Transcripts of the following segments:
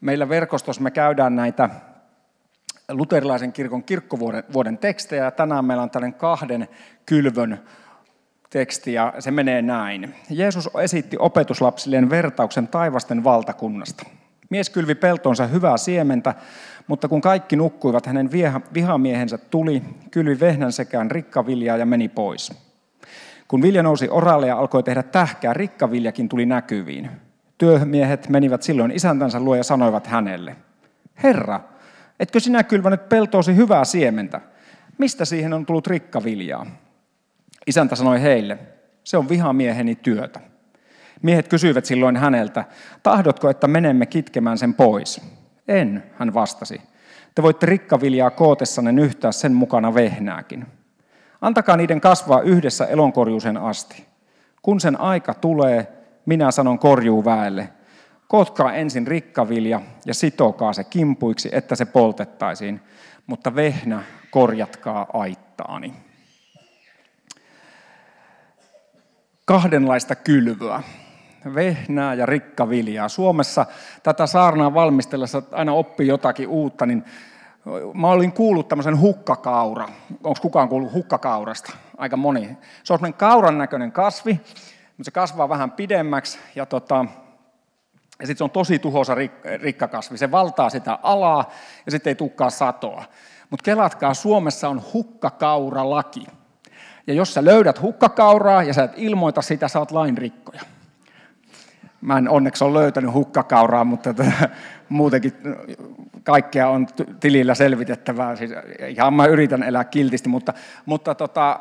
Meillä verkostossa me käydään näitä luterilaisen kirkon kirkkovuoden vuoden tekstejä. Tänään meillä on tällainen kahden kylvön teksti ja se menee näin. Jeesus esitti opetuslapsilleen vertauksen taivasten valtakunnasta. Mies kylvi peltonsa hyvää siementä, mutta kun kaikki nukkuivat, hänen vihamiehensä tuli, kylvi vehnän sekään rikkaviljaa ja meni pois. Kun vilja nousi oralle ja alkoi tehdä tähkää, rikkaviljakin tuli näkyviin. Työmiehet menivät silloin isäntänsä luo ja sanoivat hänelle, Herra, etkö sinä kylvänyt peltoosi hyvää siementä? Mistä siihen on tullut rikkaviljaa? Isäntä sanoi heille, se on vihamieheni työtä. Miehet kysyivät silloin häneltä, tahdotko, että menemme kitkemään sen pois? En, hän vastasi. Te voitte rikkaviljaa kootessanne nyhtää sen mukana vehnääkin. Antakaa niiden kasvaa yhdessä elonkorjuusen asti. Kun sen aika tulee, minä sanon korjuuväelle, kootkaa ensin rikkavilja ja sitokaa se kimpuiksi, että se poltettaisiin, mutta vehnä korjatkaa aittaani. Kahdenlaista kylvyä vehnää ja rikkaviljaa. Suomessa tätä saarnaa valmistellessa aina oppii jotakin uutta, niin mä olin kuullut tämmöisen hukkakaura. Onko kukaan kuullut hukkakaurasta? Aika moni. Se on semmoinen kauran näköinen kasvi, mutta se kasvaa vähän pidemmäksi ja, tota, ja sitten se on tosi tuhoisa rik- rikkakasvi. Se valtaa sitä alaa ja sitten ei tukkaa satoa. Mutta kelatkaa, Suomessa on hukkakauralaki. Ja jos sä löydät hukkakauraa ja sä et ilmoita sitä, sä oot lainrikkoja. Mä en onneksi ole löytänyt hukkakauraa, mutta tätä, muutenkin kaikkea on tilillä selvitettävää. Siis ihan mä yritän elää kiltisti, mutta, mutta tota,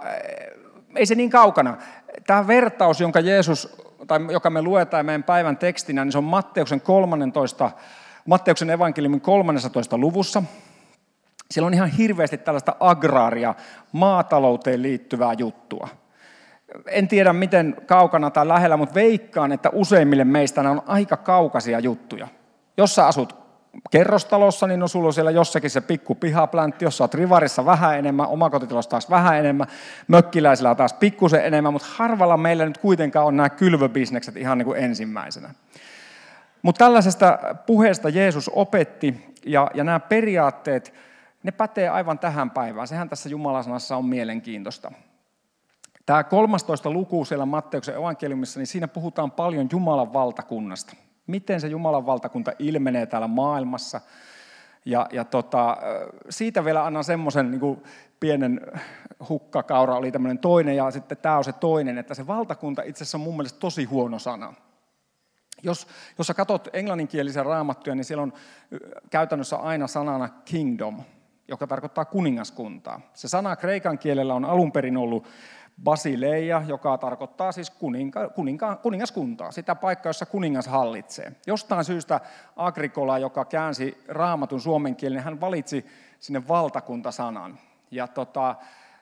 ei se niin kaukana. Tämä vertaus, jonka Jeesus, tai joka me luetaan meidän päivän tekstinä, niin se on Matteuksen 13, Matteuksen evankeliumin 13 luvussa. Siellä on ihan hirveästi tällaista agraaria, maatalouteen liittyvää juttua en tiedä miten kaukana tai lähellä, mutta veikkaan, että useimmille meistä nämä on aika kaukaisia juttuja. Jos sä asut kerrostalossa, niin on sulla siellä jossakin se pikku pihapläntti, jos sä oot rivarissa vähän enemmän, omakotitalossa taas vähän enemmän, mökkiläisillä taas pikkusen enemmän, mutta harvalla meillä nyt kuitenkaan on nämä kylvöbisnekset ihan niin kuin ensimmäisenä. Mutta tällaisesta puheesta Jeesus opetti, ja, ja nämä periaatteet, ne pätee aivan tähän päivään. Sehän tässä Jumalasanassa on mielenkiintoista. Tämä 13 luku siellä Matteuksen evankeliumissa, niin siinä puhutaan paljon Jumalan valtakunnasta. Miten se Jumalan valtakunta ilmenee täällä maailmassa. Ja, ja tota, siitä vielä annan semmoisen niin pienen hukkakaura oli tämmöinen toinen, ja sitten tämä on se toinen, että se valtakunta itse asiassa on mun mielestä tosi huono sana. Jos, jos sä katsot englanninkielisiä raamattuja, niin siellä on käytännössä aina sanana kingdom, joka tarkoittaa kuningaskuntaa. Se sana kreikan kielellä on alun perin ollut Basileia, joka tarkoittaa siis kuninka, kuninka, kuningaskuntaa, sitä paikkaa, jossa kuningas hallitsee. Jostain syystä Agrikola, joka käänsi raamatun suomen kielen, niin hän valitsi sinne valtakuntasanan. Ja tota,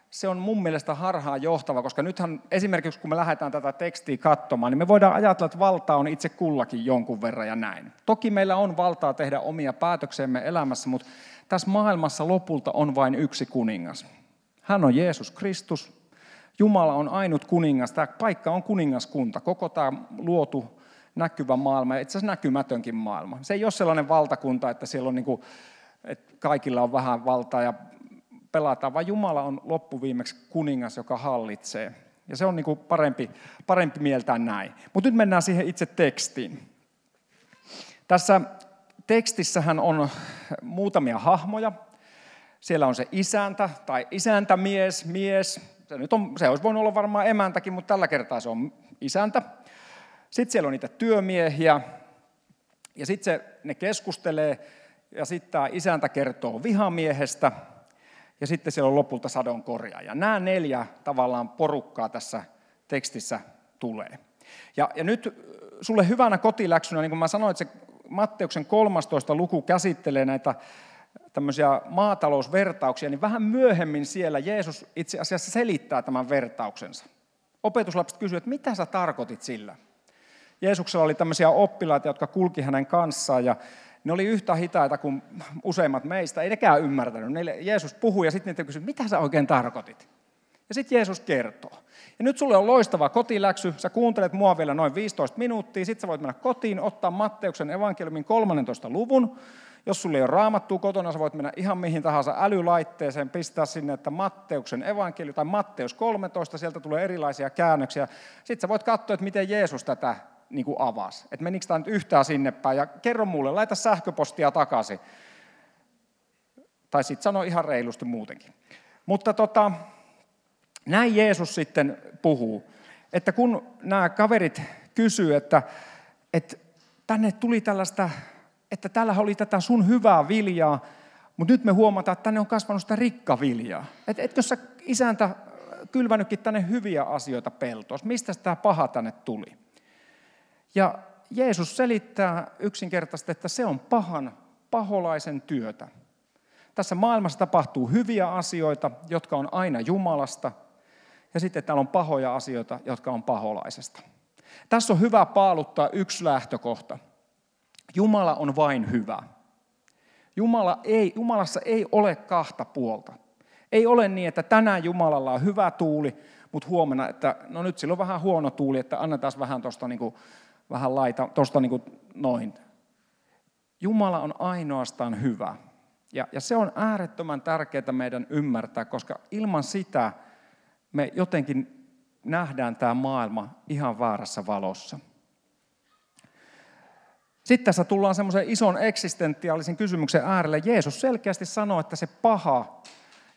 se on mun mielestä harhaan johtava, koska nythän esimerkiksi kun me lähdetään tätä tekstiä katsomaan, niin me voidaan ajatella, että valta on itse kullakin jonkun verran ja näin. Toki meillä on valtaa tehdä omia päätöksemme elämässä, mutta tässä maailmassa lopulta on vain yksi kuningas. Hän on Jeesus Kristus, Jumala on ainut kuningas, tämä paikka on kuningaskunta, koko tämä luotu näkyvä maailma ja itse asiassa näkymätönkin maailma. Se ei ole sellainen valtakunta, että siellä on niin kuin, että kaikilla on vähän valtaa ja pelataan, vaan Jumala on loppuviimeksi kuningas, joka hallitsee. Ja se on niin kuin parempi, parempi mieltää näin. Mutta nyt mennään siihen itse tekstiin. Tässä tekstissähän on muutamia hahmoja. Siellä on se isäntä tai isäntämies, mies, se, nyt on, se olisi voinut olla varmaan emäntäkin, mutta tällä kertaa se on isäntä. Sitten siellä on niitä työmiehiä, ja sitten ne keskustelee, ja sitten tämä isäntä kertoo vihamiehestä, ja sitten siellä on lopulta sadon korjaaja. Nämä neljä tavallaan porukkaa tässä tekstissä tulee. Ja, ja nyt sulle hyvänä kotiläksynä, niin kuin mä sanoin, että se Matteuksen 13 luku käsittelee näitä tämmöisiä maatalousvertauksia, niin vähän myöhemmin siellä Jeesus itse asiassa selittää tämän vertauksensa. Opetuslapset kysyivät, että mitä sä tarkoitit sillä? Jeesuksella oli tämmöisiä oppilaita, jotka kulki hänen kanssaan ja ne oli yhtä hitaita kuin useimmat meistä, ei nekään ymmärtänyt. Neille Jeesus puhui ja sitten niitä kysyi, mitä sä oikein tarkoitit? Ja sitten Jeesus kertoo. Ja nyt sulle on loistava kotiläksy, sä kuuntelet mua vielä noin 15 minuuttia, sitten sä voit mennä kotiin, ottaa Matteuksen evankeliumin 13 luvun, jos sulla ei ole raamattua kotona, sä voit mennä ihan mihin tahansa älylaitteeseen, pistää sinne, että Matteuksen evankeliumi tai Matteus 13, sieltä tulee erilaisia käännöksiä. Sitten sä voit katsoa, että miten Jeesus tätä niin kuin avasi. Että menikö tämä nyt yhtään sinne päin ja kerro mulle, laita sähköpostia takaisin. Tai sitten sano ihan reilusti muutenkin. Mutta tota, näin Jeesus sitten puhuu, että kun nämä kaverit kysyy, että, että tänne tuli tällaista, että täällä oli tätä sun hyvää viljaa, mutta nyt me huomataan, että tänne on kasvanut sitä rikkaviljaa. Että etkö sä isäntä kylvänytkin tänne hyviä asioita peltoon? Mistä tämä paha tänne tuli? Ja Jeesus selittää yksinkertaisesti, että se on pahan, paholaisen työtä. Tässä maailmassa tapahtuu hyviä asioita, jotka on aina Jumalasta, ja sitten täällä on pahoja asioita, jotka on paholaisesta. Tässä on hyvä paaluttaa yksi lähtökohta. Jumala on vain hyvä. Jumala ei, Jumalassa ei ole kahta puolta. Ei ole niin, että tänään Jumalalla on hyvä tuuli, mutta huomenna, että no nyt sillä on vähän huono tuuli, että annetaan vähän tuosta niin vähän laita, tuosta niin noin. Jumala on ainoastaan hyvä. Ja, ja se on äärettömän tärkeää meidän ymmärtää, koska ilman sitä me jotenkin nähdään tämä maailma ihan väärässä valossa. Sitten tässä tullaan semmoisen ison eksistentiaalisen kysymyksen äärelle. Jeesus selkeästi sanoo, että se paha,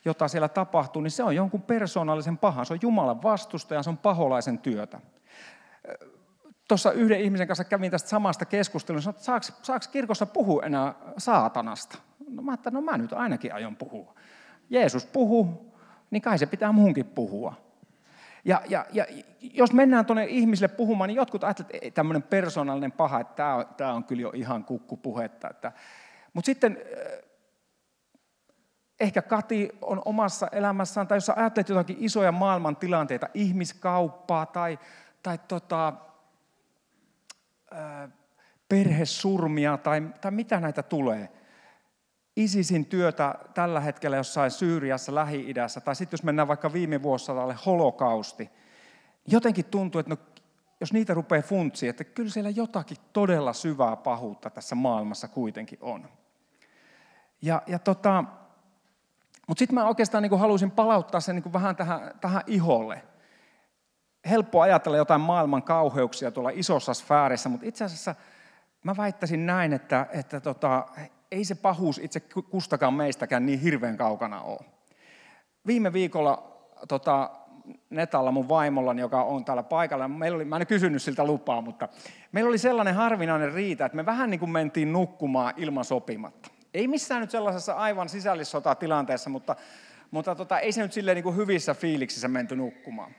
jota siellä tapahtuu, niin se on jonkun persoonallisen pahan. Se on Jumalan vastusta ja se on paholaisen työtä. Tuossa yhden ihmisen kanssa kävin tästä samasta keskustelua, että saako, saako kirkossa puhua enää saatanasta? No mä että no mä nyt ainakin aion puhua. Jeesus puhuu, niin kai se pitää muunkin puhua. Ja, ja, ja jos mennään tuonne ihmisille puhumaan, niin jotkut ajattelevat, että tämmöinen persoonallinen paha, että tämä on, tämä on kyllä jo ihan kukkupuhetta. Että, mutta sitten eh, ehkä Kati on omassa elämässään, tai jos sä ajattelet jotakin isoja maailman tilanteita, ihmiskauppaa tai, tai tota, eh, perhesurmia tai, tai mitä näitä tulee – ISISin työtä tällä hetkellä jossain Syyriassa, Lähi-idässä, tai sitten jos mennään vaikka viime vuosisadalle holokausti, jotenkin tuntuu, että no, jos niitä rupeaa funtsia, että kyllä siellä jotakin todella syvää pahuutta tässä maailmassa kuitenkin on. Ja, ja tota, mutta sitten mä oikeastaan niin haluaisin palauttaa sen niin vähän tähän, tähän iholle. Helppo ajatella jotain maailman kauheuksia tuolla isossa sfäärissä, mutta itse asiassa mä väittäisin näin, että, että tota, ei se pahuus itse kustakaan meistäkään niin hirveän kaukana ole. Viime viikolla tota, Netalla mun vaimollani, joka on täällä paikalla, meillä oli, mä en kysynyt siltä lupaa, mutta meillä oli sellainen harvinainen riita, että me vähän niin kuin mentiin nukkumaan ilman sopimatta. Ei missään nyt sellaisessa aivan sisällissota-tilanteessa, mutta, mutta tota, ei se nyt silleen niin kuin hyvissä fiiliksissä menty nukkumaan.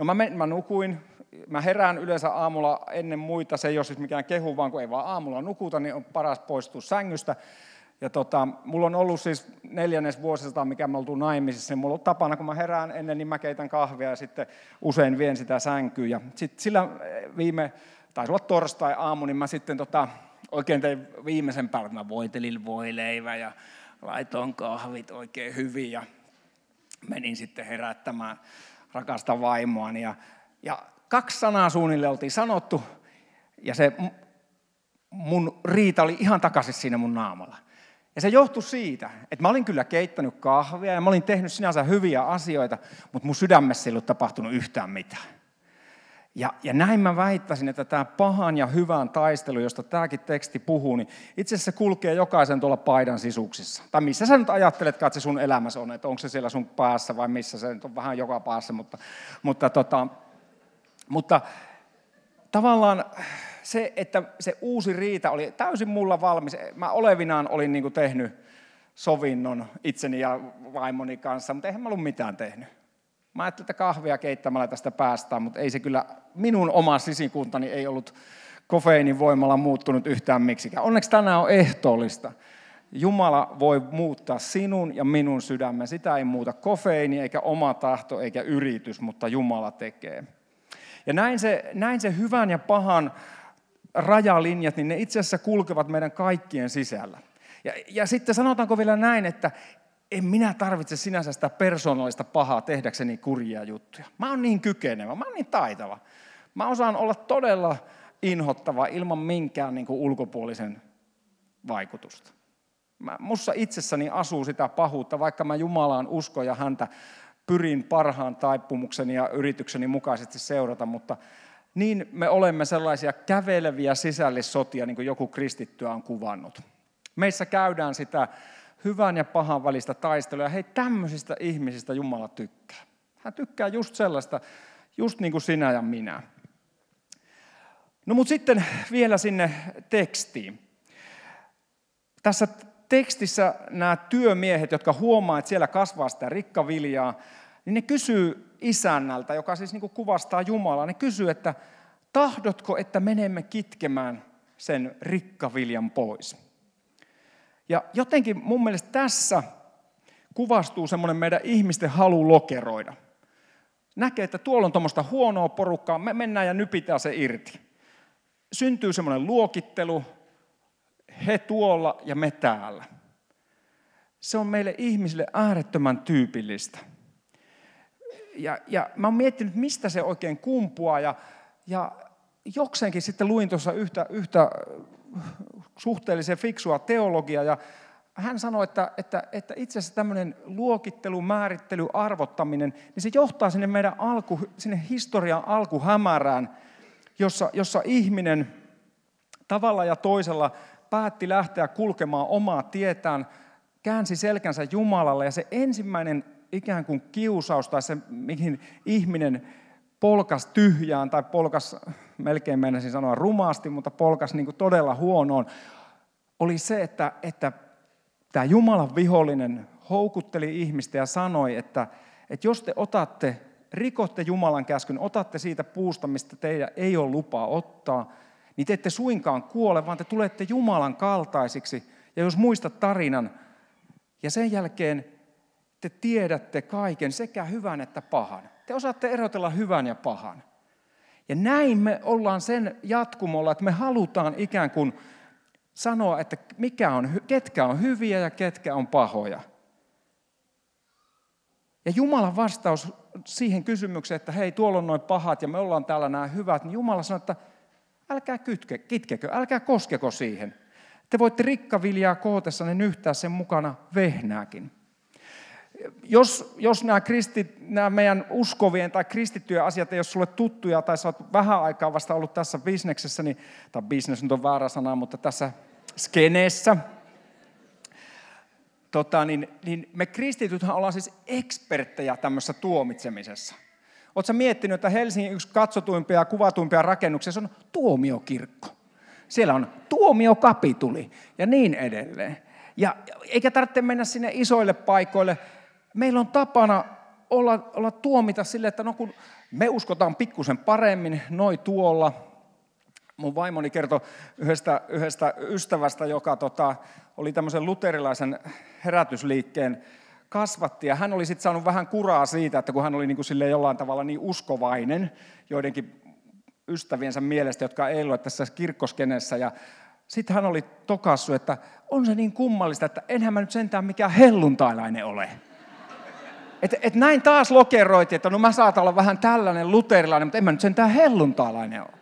No mä, men, mä nukuin, mä herään yleensä aamulla ennen muita, se ei ole siis mikään kehu, vaan kun ei vaan aamulla nukuta, niin on paras poistua sängystä. Ja tota, mulla on ollut siis neljännes vuosisata, mikä me oltu naimisissa, niin mulla on tapana, kun mä herään ennen, niin mä keitän kahvia ja sitten usein vien sitä sänkyä. Ja sitten sillä eh, viime, taisi olla torstai-aamu, niin mä sitten tota, oikein tein viimeisen päivän, mä voitelin voileivä ja laitoin kahvit oikein hyvin ja menin sitten herättämään rakasta vaimoani. Ja, ja kaksi sanaa suunnilleen oltiin sanottu, ja se mun riita oli ihan takaisin siinä mun naamalla. Ja se johtui siitä, että mä olin kyllä keittänyt kahvia ja mä olin tehnyt sinänsä hyviä asioita, mutta mun sydämessä ei ollut tapahtunut yhtään mitään. Ja, ja näin mä väittäisin, että tämä pahan ja hyvän taistelu, josta tämäkin teksti puhuu, niin itse asiassa kulkee jokaisen tuolla paidan sisuksissa. Tai missä sä nyt ajatteletkaan, että se sun elämässä on, että onko se siellä sun päässä vai missä se nyt on vähän joka päässä, mutta, mutta, tota, mutta tavallaan se, että se uusi riita oli täysin mulla valmis. Mä olevinaan olin niin tehnyt sovinnon itseni ja vaimoni kanssa, mutta eihän mä ollut mitään tehnyt. Mä ajattelin, että kahvia keittämällä tästä päästään, mutta ei se kyllä, minun oma sisikuntani ei ollut kofeiinin voimalla muuttunut yhtään miksikään. Onneksi tänään on ehtoollista. Jumala voi muuttaa sinun ja minun sydämen. Sitä ei muuta kofeiini, eikä oma tahto, eikä yritys, mutta Jumala tekee. Ja näin se, näin se hyvän ja pahan rajalinjat, niin ne itse asiassa kulkevat meidän kaikkien sisällä. Ja, ja sitten sanotaanko vielä näin, että en minä tarvitse sinänsä sitä persoonallista pahaa tehdäkseni kurjia juttuja. Mä oon niin kykenevä, mä oon niin taitava. Mä osaan olla todella inhottava ilman minkään niin kuin ulkopuolisen vaikutusta. Mä, mussa itsessäni asuu sitä pahuutta, vaikka mä Jumalaan uskon ja häntä pyrin parhaan taipumukseni ja yritykseni mukaisesti seurata, mutta niin me olemme sellaisia käveleviä sisällissotia, niin kuin joku kristittyä on kuvannut. Meissä käydään sitä hyvän ja pahan välistä taistelua, ja hei, tämmöisistä ihmisistä Jumala tykkää. Hän tykkää just sellaista, just niin kuin sinä ja minä. No mutta sitten vielä sinne tekstiin. Tässä tekstissä nämä työmiehet, jotka huomaa, että siellä kasvaa sitä rikkaviljaa, niin ne kysyy isännältä, joka siis niin kuin kuvastaa Jumalaa, ne kysyy, että tahdotko, että menemme kitkemään sen rikkaviljan pois? Ja jotenkin mun mielestä tässä kuvastuu semmoinen meidän ihmisten halu lokeroida. Näkee, että tuolla on tuommoista huonoa porukkaa, me mennään ja nypitään se irti. Syntyy semmoinen luokittelu, he tuolla ja me täällä. Se on meille ihmisille äärettömän tyypillistä. Ja, ja mä oon miettinyt, mistä se oikein kumpuaa, ja, ja jokseenkin sitten luin tuossa yhtä, yhtä suhteellisen fiksua teologiaa, ja hän sanoi, että, että, että itse asiassa tämmöinen luokittelu, määrittely, arvottaminen, niin se johtaa sinne meidän alku, sinne historian alkuhämärään, jossa, jossa ihminen tavalla ja toisella päätti lähteä kulkemaan omaa tietään, käänsi selkänsä Jumalalle ja se ensimmäinen ikään kuin kiusaus tai se, mihin ihminen polkas tyhjään tai polkas, melkein menisin sanoa rumaasti, mutta polkas niin todella huonoon, oli se, että, että tämä Jumalan vihollinen houkutteli ihmistä ja sanoi, että, että jos te otatte, rikotte Jumalan käskyn, otatte siitä puusta, mistä teidän ei ole lupaa ottaa, niin te ette suinkaan kuole, vaan te tulette Jumalan kaltaisiksi. Ja jos muistat tarinan, ja sen jälkeen te tiedätte kaiken, sekä hyvän että pahan. Te osaatte erotella hyvän ja pahan. Ja näin me ollaan sen jatkumolla, että me halutaan ikään kuin sanoa, että mikä on, ketkä on hyviä ja ketkä on pahoja. Ja Jumalan vastaus siihen kysymykseen, että hei, tuolla on noin pahat ja me ollaan täällä nämä hyvät, niin Jumala sanoo, että älkää kytke, kitkekö, älkää koskeko siihen. Te voitte rikkaviljaa kootessanne nyhtää sen mukana vehnääkin. Jos, jos nämä, kristit, nämä meidän uskovien tai kristittyjen asiat ei ole sulle tuttuja tai sä oot vähän aikaa vasta ollut tässä bisneksessä, niin, tai bisnes nyt on väärä sana, mutta tässä skeneessä, tota, niin, niin me kristitythän ollaan siis eksperttejä tämmöisessä tuomitsemisessa. Oletko miettinyt, että Helsingin yksi katsotuimpia ja kuvatuimpia rakennuksia on tuomiokirkko. Siellä on tuomiokapituli ja niin edelleen. Ja eikä tarvitse mennä sinne isoille paikoille. Meillä on tapana olla, olla tuomita sille, että no kun me uskotaan pikkusen paremmin, noi tuolla. Mun vaimoni kertoi yhdestä, yhdestä ystävästä, joka tota, oli tämmöisen luterilaisen herätysliikkeen kasvatti. Ja hän oli sitten saanut vähän kuraa siitä, että kun hän oli niin kuin jollain tavalla niin uskovainen joidenkin ystäviensä mielestä, jotka ei ole tässä kirkkoskenessä. Ja sitten hän oli tokassu, että on se niin kummallista, että enhän mä nyt sentään mikään helluntailainen ole. Et, et näin taas lokeroitiin, että no mä saatan olla vähän tällainen luterilainen, mutta en mä nyt sentään helluntailainen ole.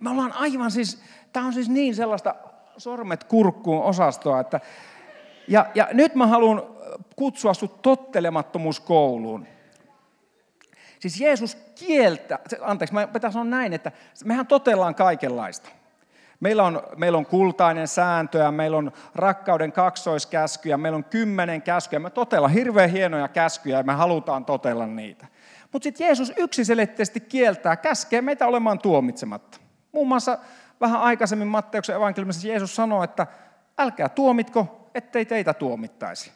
Me ollaan aivan siis, tämä on siis niin sellaista sormet kurkkuun osastoa, että ja, ja nyt mä haluan kutsua sut tottelemattomuuskouluun. Siis Jeesus kieltä, anteeksi, mä pitää sanoa näin, että mehän totellaan kaikenlaista. Meillä on, meillä on kultainen sääntö ja meillä on rakkauden kaksoiskäskyjä, meillä on kymmenen käskyjä. Me totellaan hirveän hienoja käskyjä ja me halutaan totella niitä. Mutta sitten Jeesus yksiselitteisesti kieltää, käskee meitä olemaan tuomitsematta. Muun muassa vähän aikaisemmin Matteuksen evankeliumissa Jeesus sanoi, että älkää tuomitko, ettei teitä tuomittaisi.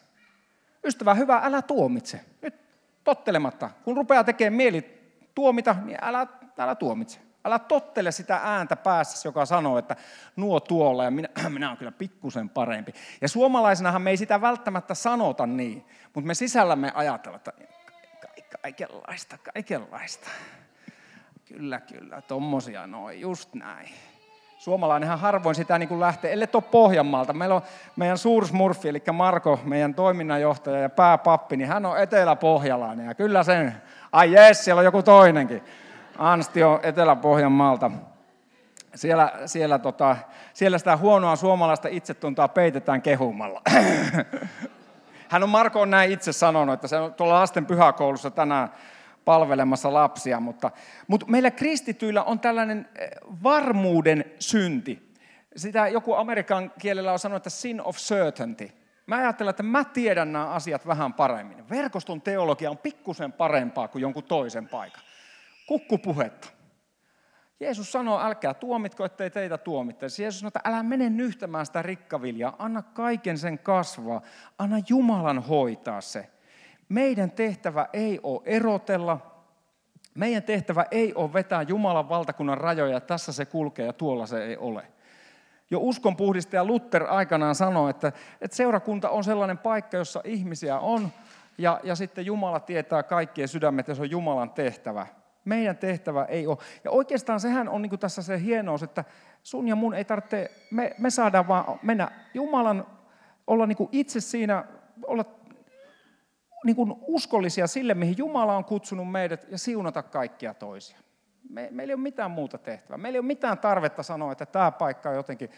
Ystävä hyvä, älä tuomitse. Nyt tottelematta. Kun rupeaa tekemään mieli tuomita, niin älä, älä tuomitse. Älä tottele sitä ääntä päässä, joka sanoo, että nuo tuolla ja minä, minä olen kyllä pikkusen parempi. Ja suomalaisenahan me ei sitä välttämättä sanota niin, mutta me sisällämme ajatella, että kaikenlaista, kaikenlaista. Kyllä, kyllä, tommosia noin, just näin. Suomalainenhan harvoin sitä niin kuin lähtee, ellei ole Pohjanmaalta. Meillä on meidän suursmurfi, eli Marko, meidän toiminnanjohtaja ja pääpappi, niin hän on etelä-pohjalainen. Ja kyllä sen, ai jes, siellä on joku toinenkin. Ansti on Etelä-Pohjanmaalta. Siellä, siellä, tota, siellä sitä huonoa suomalaista itsetuntoa peitetään kehumalla. Hän on Marko on näin itse sanonut, että se on tuolla lasten pyhäkoulussa tänään palvelemassa lapsia, mutta, mutta meillä kristityillä on tällainen eh, varmuuden synti. Sitä joku amerikan kielellä on sanonut, että sin of certainty. Mä ajattelen, että mä tiedän nämä asiat vähän paremmin. Verkoston teologia on pikkusen parempaa kuin jonkun toisen paikan. Kukkupuhetta. Jeesus sanoo, älkää tuomitko, ettei teitä tuomittaisi. Jeesus sanoo, että älä mene nyhtämään sitä rikkaviljaa, anna kaiken sen kasvaa, anna Jumalan hoitaa se. Meidän tehtävä ei ole erotella, meidän tehtävä ei ole vetää Jumalan valtakunnan rajoja, tässä se kulkee ja tuolla se ei ole. Jo uskonpuhdistaja Luther aikanaan sanoi, että, että seurakunta on sellainen paikka, jossa ihmisiä on, ja, ja sitten Jumala tietää kaikkien sydämet, ja se on Jumalan tehtävä. Meidän tehtävä ei ole. Ja oikeastaan sehän on niin tässä se hienous, että sun ja mun ei tarvitse, me, me saadaan vaan mennä Jumalan, olla niin itse siinä, olla niin kuin uskollisia sille, mihin Jumala on kutsunut meidät ja siunata kaikkia toisia. Me, meillä ei ole mitään muuta tehtävää. Meillä ei ole mitään tarvetta sanoa, että tämä paikka on jotenkin...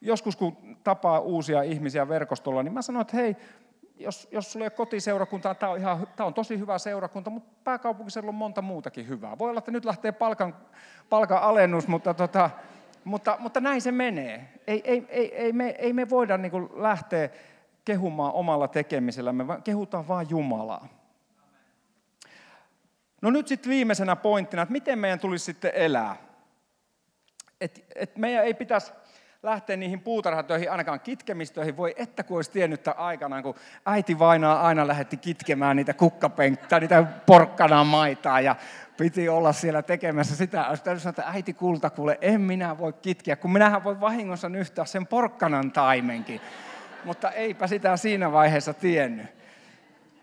Joskus kun tapaa uusia ihmisiä verkostolla, niin mä sanon, että hei, jos, jos sulla ei ole kotiseurakuntaa, tämä on, ihan, tämä on tosi hyvä seurakunta, mutta pääkaupunkiseudulla on monta muutakin hyvää. Voi olla, että nyt lähtee palkan, palkan alennus, mutta, tota, mutta, mutta näin se menee. Ei, ei, ei, ei, me, ei me voida niin lähteä kehumaan omalla tekemisellämme, vaan kehutaan vaan Jumalaa. No nyt sitten viimeisenä pointtina, että miten meidän tulisi sitten elää. Et, et meidän ei pitäisi lähteä niihin puutarhatöihin, ainakaan kitkemistöihin. Voi että kun olisi tiennyt tämän aikanaan, kun äiti vainaa aina lähetti kitkemään niitä kukkapenkkää, niitä porkkanaa maitaa ja piti olla siellä tekemässä sitä. Olisi täytyy sanoa, että äiti kulta, kuule, en minä voi kitkeä, kun minähän voi vahingossa nyhtää sen porkkanan taimenkin. Mutta eipä sitä siinä vaiheessa tiennyt.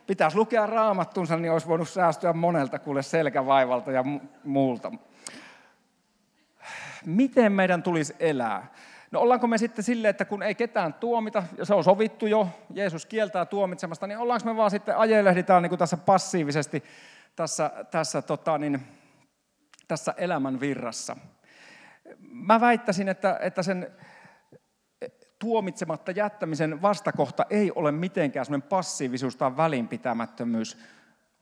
Pitäisi lukea raamattunsa, niin olisi voinut säästyä monelta kuule selkävaivalta ja muulta. Miten meidän tulisi elää? No ollaanko me sitten sille, että kun ei ketään tuomita, ja se on sovittu jo, Jeesus kieltää tuomitsemasta, niin ollaanko me vaan sitten ajelehditaan niin kuin tässä passiivisesti tässä, tässä, tota, niin, tässä elämän virrassa. Mä väittäisin, että, että sen tuomitsematta jättämisen vastakohta ei ole mitenkään semmoinen passiivisuus tai välinpitämättömyys,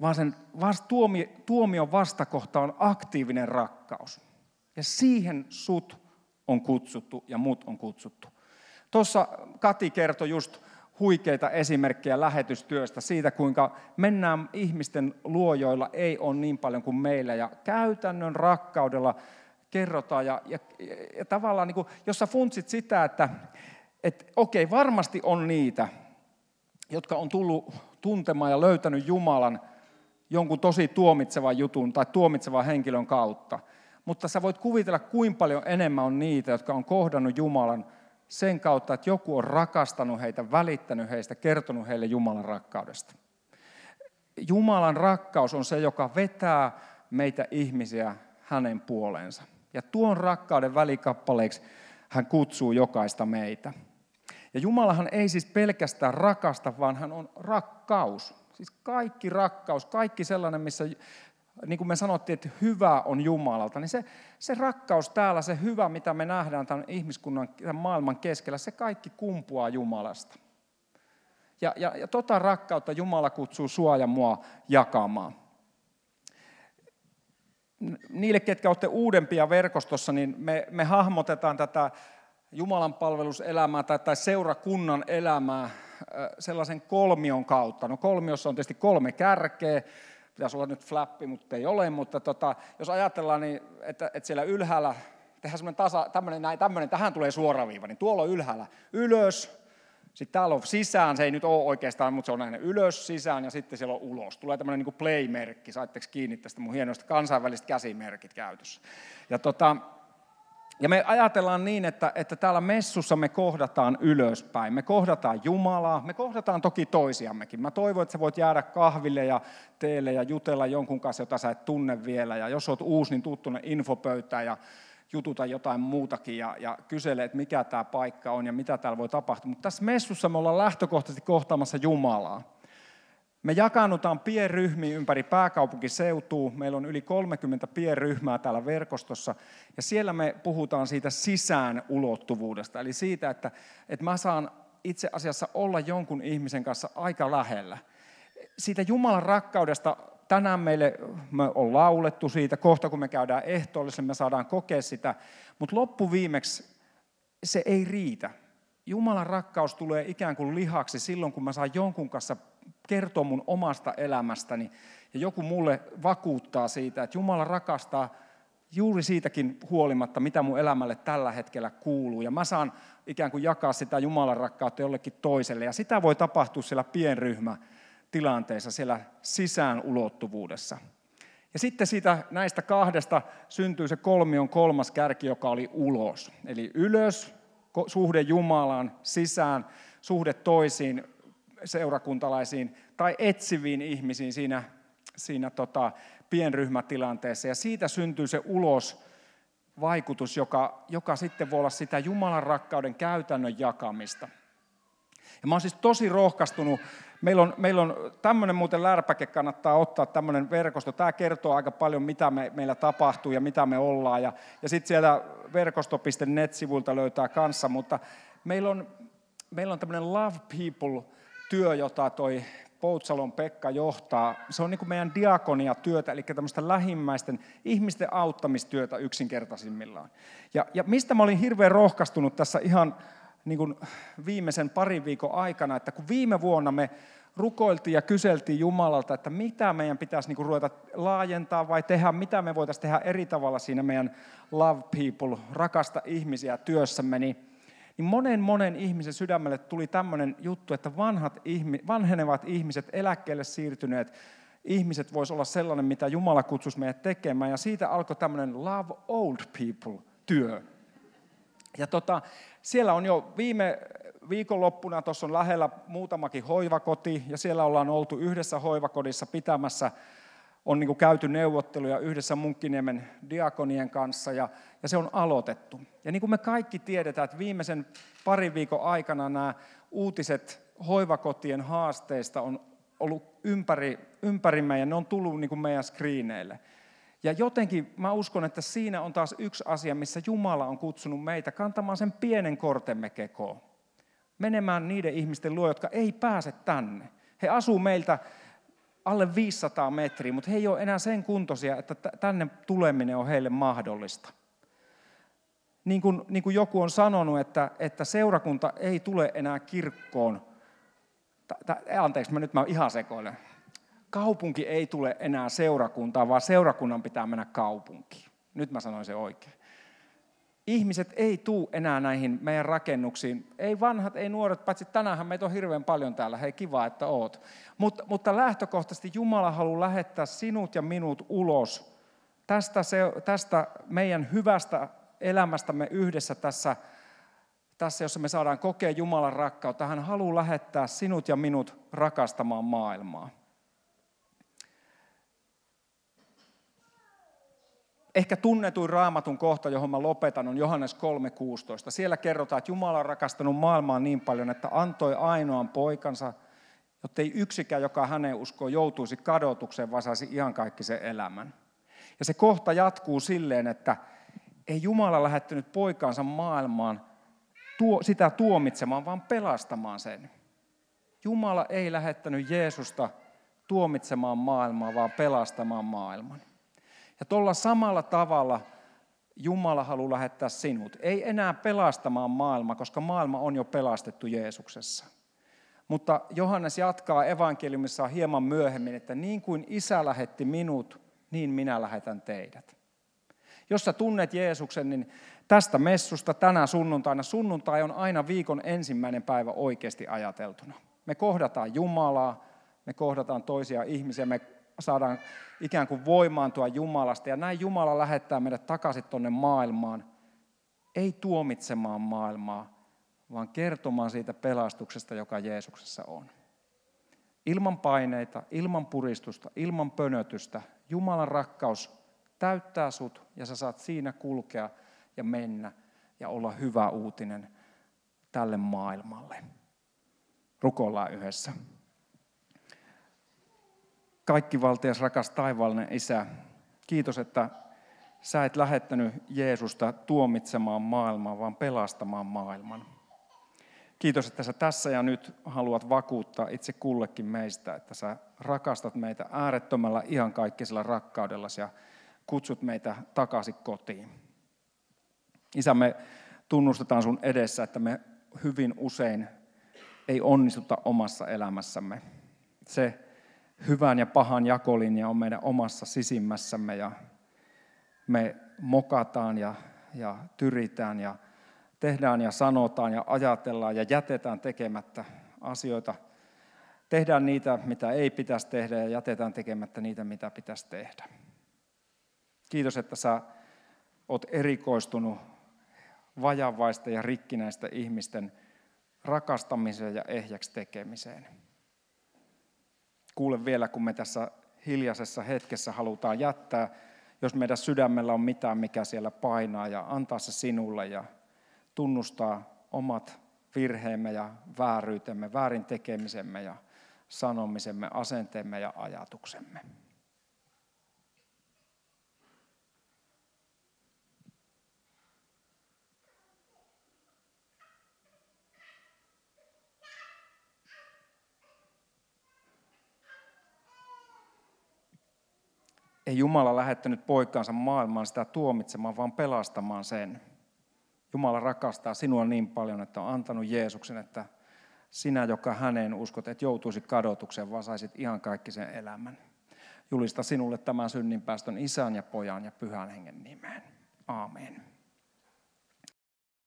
vaan sen vast, tuomi, tuomion vastakohta on aktiivinen rakkaus. Ja siihen sut on kutsuttu ja mut on kutsuttu. Tuossa Kati kertoi just huikeita esimerkkejä lähetystyöstä siitä, kuinka mennään ihmisten luojoilla ei ole niin paljon kuin meillä ja käytännön rakkaudella kerrotaan ja, ja, ja tavallaan niin kuin, jos sä funtsit sitä, että et, okei, varmasti on niitä, jotka on tullut tuntemaan ja löytänyt Jumalan jonkun tosi tuomitsevan jutun tai tuomitsevan henkilön kautta – mutta sä voit kuvitella, kuinka paljon enemmän on niitä, jotka on kohdannut Jumalan sen kautta, että joku on rakastanut heitä, välittänyt heistä, kertonut heille Jumalan rakkaudesta. Jumalan rakkaus on se, joka vetää meitä ihmisiä hänen puoleensa. Ja tuon rakkauden välikappaleiksi hän kutsuu jokaista meitä. Ja Jumalahan ei siis pelkästään rakasta, vaan hän on rakkaus. Siis kaikki rakkaus, kaikki sellainen, missä niin kuin me sanottiin, että hyvä on Jumalalta, niin se, se rakkaus täällä, se hyvä, mitä me nähdään tämän ihmiskunnan, tämän maailman keskellä, se kaikki kumpuaa Jumalasta. Ja, ja, ja tota rakkautta Jumala kutsuu sua ja mua jakamaan. Niille, ketkä olette uudempia verkostossa, niin me, me hahmotetaan tätä Jumalan palveluselämää tai, tai seurakunnan elämää sellaisen kolmion kautta. No kolmiossa on tietysti kolme kärkeä, pitäisi olla nyt flappi, mutta ei ole, mutta tota, jos ajatellaan, niin, että, että siellä ylhäällä tehdään semmoinen tasa, tämmöinen, näin, tämmöinen, tähän tulee suoraviiva, niin tuolla on ylhäällä ylös, sitten täällä on sisään, se ei nyt ole oikeastaan, mutta se on näin ylös, sisään ja sitten siellä on ulos. Tulee tämmöinen niin play-merkki, saitteko kiinni tästä mun hienoista kansainvälistä käsimerkit käytössä. Ja tota, ja me ajatellaan niin, että, että täällä messussa me kohdataan ylöspäin. Me kohdataan Jumalaa, me kohdataan toki toisiammekin. Mä toivon, että sä voit jäädä kahville ja teille ja jutella jonkun kanssa, jota sä et tunne vielä. Ja jos oot uusi, niin tuonne infopöytään ja jututa jotain muutakin ja, ja kyselee, että mikä tämä paikka on ja mitä täällä voi tapahtua. Mutta tässä messussa me ollaan lähtökohtaisesti kohtaamassa Jumalaa. Me jakannutaan pienryhmiin ympäri pääkaupunkiseutua. Meillä on yli 30 pienryhmää täällä verkostossa. Ja siellä me puhutaan siitä sisään ulottuvuudesta. Eli siitä, että, että mä saan itse asiassa olla jonkun ihmisen kanssa aika lähellä. Siitä Jumalan rakkaudesta tänään meille me on laulettu siitä. Kohta kun me käydään ehtoollisen, me saadaan kokea sitä. Mutta loppuviimeksi se ei riitä. Jumalan rakkaus tulee ikään kuin lihaksi silloin, kun mä saan jonkun kanssa kertoa mun omasta elämästäni ja joku mulle vakuuttaa siitä, että Jumala rakastaa juuri siitäkin huolimatta, mitä mun elämälle tällä hetkellä kuuluu. Ja mä saan ikään kuin jakaa sitä Jumalan rakkautta jollekin toiselle. Ja sitä voi tapahtua siellä pienryhmä tilanteessa, siellä sisään ulottuvuudessa. Ja sitten siitä näistä kahdesta syntyy se kolmion kolmas kärki, joka oli ulos. Eli ylös, suhde Jumalaan, sisään, suhde toisiin, seurakuntalaisiin tai etsiviin ihmisiin siinä, siinä tota, pienryhmätilanteessa. Ja siitä syntyy se ulos vaikutus, joka, joka sitten voi olla sitä Jumalan rakkauden käytännön jakamista. Ja mä oon siis tosi rohkaistunut. Meillä on, meillä on tämmöinen muuten lärpäke, kannattaa ottaa tämmöinen verkosto. Tämä kertoo aika paljon, mitä me, meillä tapahtuu ja mitä me ollaan. Ja, ja sitten siellä verkosto.net-sivulta löytää kanssa, mutta meillä on, meillä on tämmöinen Love People työ, jota toi Poutsalon Pekka johtaa, se on niin kuin meidän diakonia-työtä, eli tämmöistä lähimmäisten ihmisten auttamistyötä yksinkertaisimmillaan. Ja, ja mistä mä olin hirveän rohkaistunut tässä ihan niin kuin viimeisen parin viikon aikana, että kun viime vuonna me rukoiltiin ja kyseltiin Jumalalta, että mitä meidän pitäisi niin kuin ruveta laajentaa vai tehdä, mitä me voitaisiin tehdä eri tavalla siinä meidän love people, rakasta ihmisiä työssämme, niin niin monen monen ihmisen sydämelle tuli tämmöinen juttu, että vanhat, vanhenevat ihmiset, eläkkeelle siirtyneet ihmiset voisi olla sellainen, mitä Jumala kutsuisi meidät tekemään. Ja siitä alkoi tämmöinen Love Old People-työ. Ja tota, siellä on jo viime viikonloppuna, tuossa on lähellä muutamakin hoivakoti, ja siellä ollaan oltu yhdessä hoivakodissa pitämässä on niin käyty neuvotteluja yhdessä Munkkiniemen diakonien kanssa ja, ja se on aloitettu. Ja niin kuin me kaikki tiedetään, että viimeisen parin viikon aikana nämä uutiset hoivakotien haasteista on ollut ympäri, ympäri meidän, ne on tullut niin kuin meidän screeneille. Ja jotenkin mä uskon, että siinä on taas yksi asia, missä Jumala on kutsunut meitä kantamaan sen pienen kortemme kekoon. Menemään niiden ihmisten luo, jotka ei pääse tänne. He asuu meiltä alle 500 metriä, mutta he ei ole enää sen kuntoisia, että tänne tuleminen on heille mahdollista. Niin kuin, niin kuin joku on sanonut, että, että seurakunta ei tule enää kirkkoon. Anteeksi, mä nyt mä ihan sekoilen. Kaupunki ei tule enää seurakuntaan, vaan seurakunnan pitää mennä kaupunkiin. Nyt mä sanoin se oikein ihmiset ei tuu enää näihin meidän rakennuksiin. Ei vanhat, ei nuoret, paitsi tänään meitä on hirveän paljon täällä. Hei, kiva, että oot. Mutta, mutta lähtökohtaisesti Jumala haluaa lähettää sinut ja minut ulos tästä, se, tästä meidän hyvästä elämästämme yhdessä tässä, tässä, jossa me saadaan kokea Jumalan rakkautta. Hän haluaa lähettää sinut ja minut rakastamaan maailmaa. Ehkä tunnetuin raamatun kohta, johon mä lopetan, on Johannes 3.16. Siellä kerrotaan, että Jumala on rakastanut maailmaa niin paljon, että antoi ainoan poikansa, jotta ei yksikään, joka häneen uskoo, joutuisi kadotukseen, vaan saisi ihan kaikki sen elämän. Ja se kohta jatkuu silleen, että ei Jumala lähettänyt poikansa maailmaan tuo, sitä tuomitsemaan, vaan pelastamaan sen. Jumala ei lähettänyt Jeesusta tuomitsemaan maailmaa, vaan pelastamaan maailman. Ja tuolla samalla tavalla Jumala haluaa lähettää sinut. Ei enää pelastamaan maailma, koska maailma on jo pelastettu Jeesuksessa. Mutta Johannes jatkaa evankeliumissa hieman myöhemmin, että niin kuin isä lähetti minut, niin minä lähetän teidät. Jos sä tunnet Jeesuksen, niin tästä messusta tänä sunnuntaina, sunnuntai on aina viikon ensimmäinen päivä oikeasti ajateltuna. Me kohdataan Jumalaa, me kohdataan toisia ihmisiä, me saadaan ikään kuin voimaantua Jumalasta. Ja näin Jumala lähettää meidät takaisin tuonne maailmaan, ei tuomitsemaan maailmaa, vaan kertomaan siitä pelastuksesta, joka Jeesuksessa on. Ilman paineita, ilman puristusta, ilman pönötystä, Jumalan rakkaus täyttää sut ja sä saat siinä kulkea ja mennä ja olla hyvä uutinen tälle maailmalle. Rukoillaan yhdessä. Kaikki valtias rakas taivaallinen Isä, kiitos, että sä et lähettänyt Jeesusta tuomitsemaan maailmaa, vaan pelastamaan maailman. Kiitos, että sä tässä ja nyt haluat vakuuttaa itse kullekin meistä, että sä rakastat meitä äärettömällä ihan kaikkisella rakkaudella ja kutsut meitä takaisin kotiin. Isä, me tunnustetaan sun edessä, että me hyvin usein ei onnistuta omassa elämässämme. Se hyvän ja pahan jakolinja on meidän omassa sisimmässämme ja me mokataan ja, ja tyritään ja tehdään ja sanotaan ja ajatellaan ja jätetään tekemättä asioita. Tehdään niitä, mitä ei pitäisi tehdä ja jätetään tekemättä niitä, mitä pitäisi tehdä. Kiitos, että sä oot erikoistunut vajavaista ja rikkinäistä ihmisten rakastamiseen ja ehjäksi tekemiseen. Kuule vielä, kun me tässä hiljaisessa hetkessä halutaan jättää, jos meidän sydämellä on mitään, mikä siellä painaa, ja antaa se sinulle ja tunnustaa omat virheemme ja vääryytemme, väärin tekemisemme ja sanomisemme, asenteemme ja ajatuksemme. Ei Jumala lähettänyt poikaansa maailmaan sitä tuomitsemaan, vaan pelastamaan sen. Jumala rakastaa sinua niin paljon, että on antanut Jeesuksen, että sinä, joka häneen uskot, et joutuisi kadotukseen, vaan saisit ihan kaikki sen elämän. Julista sinulle tämän synninpäästön isän ja pojan ja pyhän hengen nimeen. Aamen.